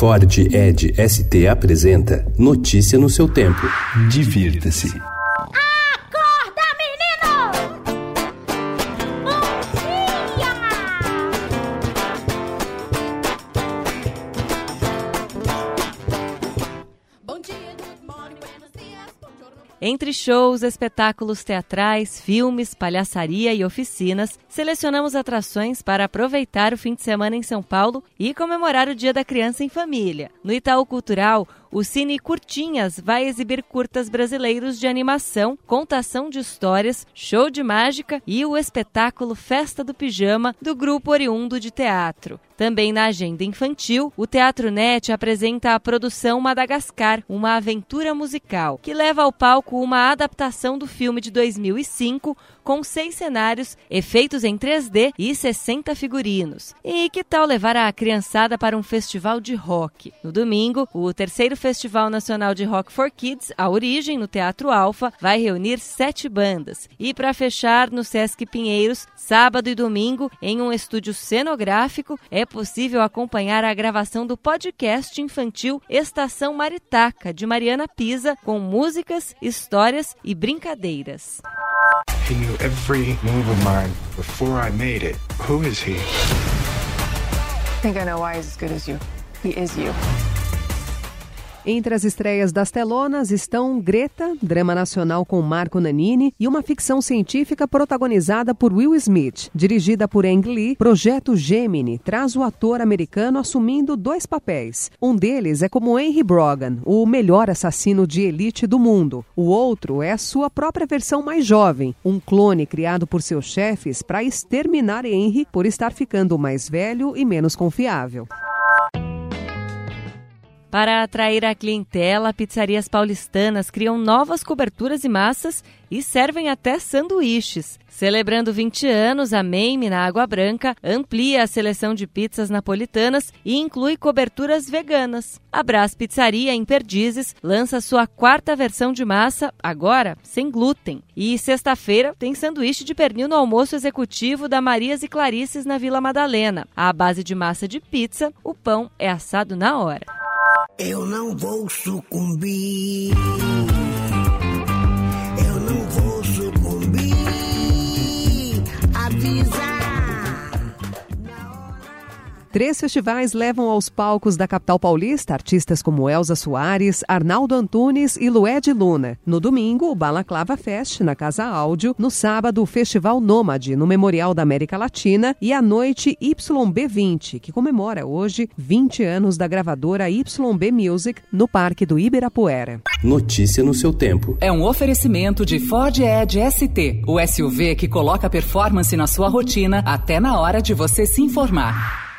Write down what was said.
Ford Ed ST apresenta Notícia no seu tempo. Divirta-se. Entre shows, espetáculos teatrais, filmes, palhaçaria e oficinas, selecionamos atrações para aproveitar o fim de semana em São Paulo e comemorar o Dia da Criança em Família. No Itaú Cultural, o Cine Curtinhas vai exibir curtas brasileiros de animação, contação de histórias, show de mágica e o espetáculo Festa do Pijama do grupo oriundo de teatro. Também na agenda infantil, o Teatro Net apresenta a produção Madagascar, uma aventura musical, que leva ao palco uma adaptação do filme de 2005 com seis cenários, efeitos em 3D e 60 figurinos. E que tal levar a criançada para um festival de rock? No domingo, o terceiro Festival Nacional de Rock for Kids, a origem no Teatro Alfa, vai reunir sete bandas. E para fechar, no Sesc Pinheiros, sábado e domingo, em um estúdio cenográfico, é possível acompanhar a gravação do podcast infantil Estação Maritaca, de Mariana Pisa, com músicas, histórias e brincadeiras. He knew every move of mine before I made it. Who is he? I think I know why he's as good as you. He is you. Entre as estreias das telonas estão Greta, drama nacional com Marco Nanini, e uma ficção científica protagonizada por Will Smith. Dirigida por Ang Lee, Projeto Gemini traz o ator americano assumindo dois papéis. Um deles é como Henry Brogan, o melhor assassino de elite do mundo. O outro é a sua própria versão mais jovem, um clone criado por seus chefes para exterminar Henry por estar ficando mais velho e menos confiável. Para atrair a clientela, pizzarias paulistanas criam novas coberturas e massas e servem até sanduíches. Celebrando 20 anos, a Meime, na Água Branca, amplia a seleção de pizzas napolitanas e inclui coberturas veganas. A Brás Pizzaria, em Perdizes, lança sua quarta versão de massa, agora sem glúten. E sexta-feira tem sanduíche de pernil no almoço executivo da Marias e Clarices, na Vila Madalena. À base de massa de pizza, o pão é assado na hora. Eu não vou sucumbir. Três festivais levam aos palcos da capital paulista artistas como Elza Soares, Arnaldo Antunes e Lued Luna. No domingo, o Balaclava Fest, na Casa Áudio. No sábado, o Festival Nômade, no Memorial da América Latina. E à noite, YB20, que comemora hoje 20 anos da gravadora YB Music no Parque do Ibirapuera. Notícia no seu tempo. É um oferecimento de Ford Edge ST, o SUV que coloca performance na sua rotina até na hora de você se informar.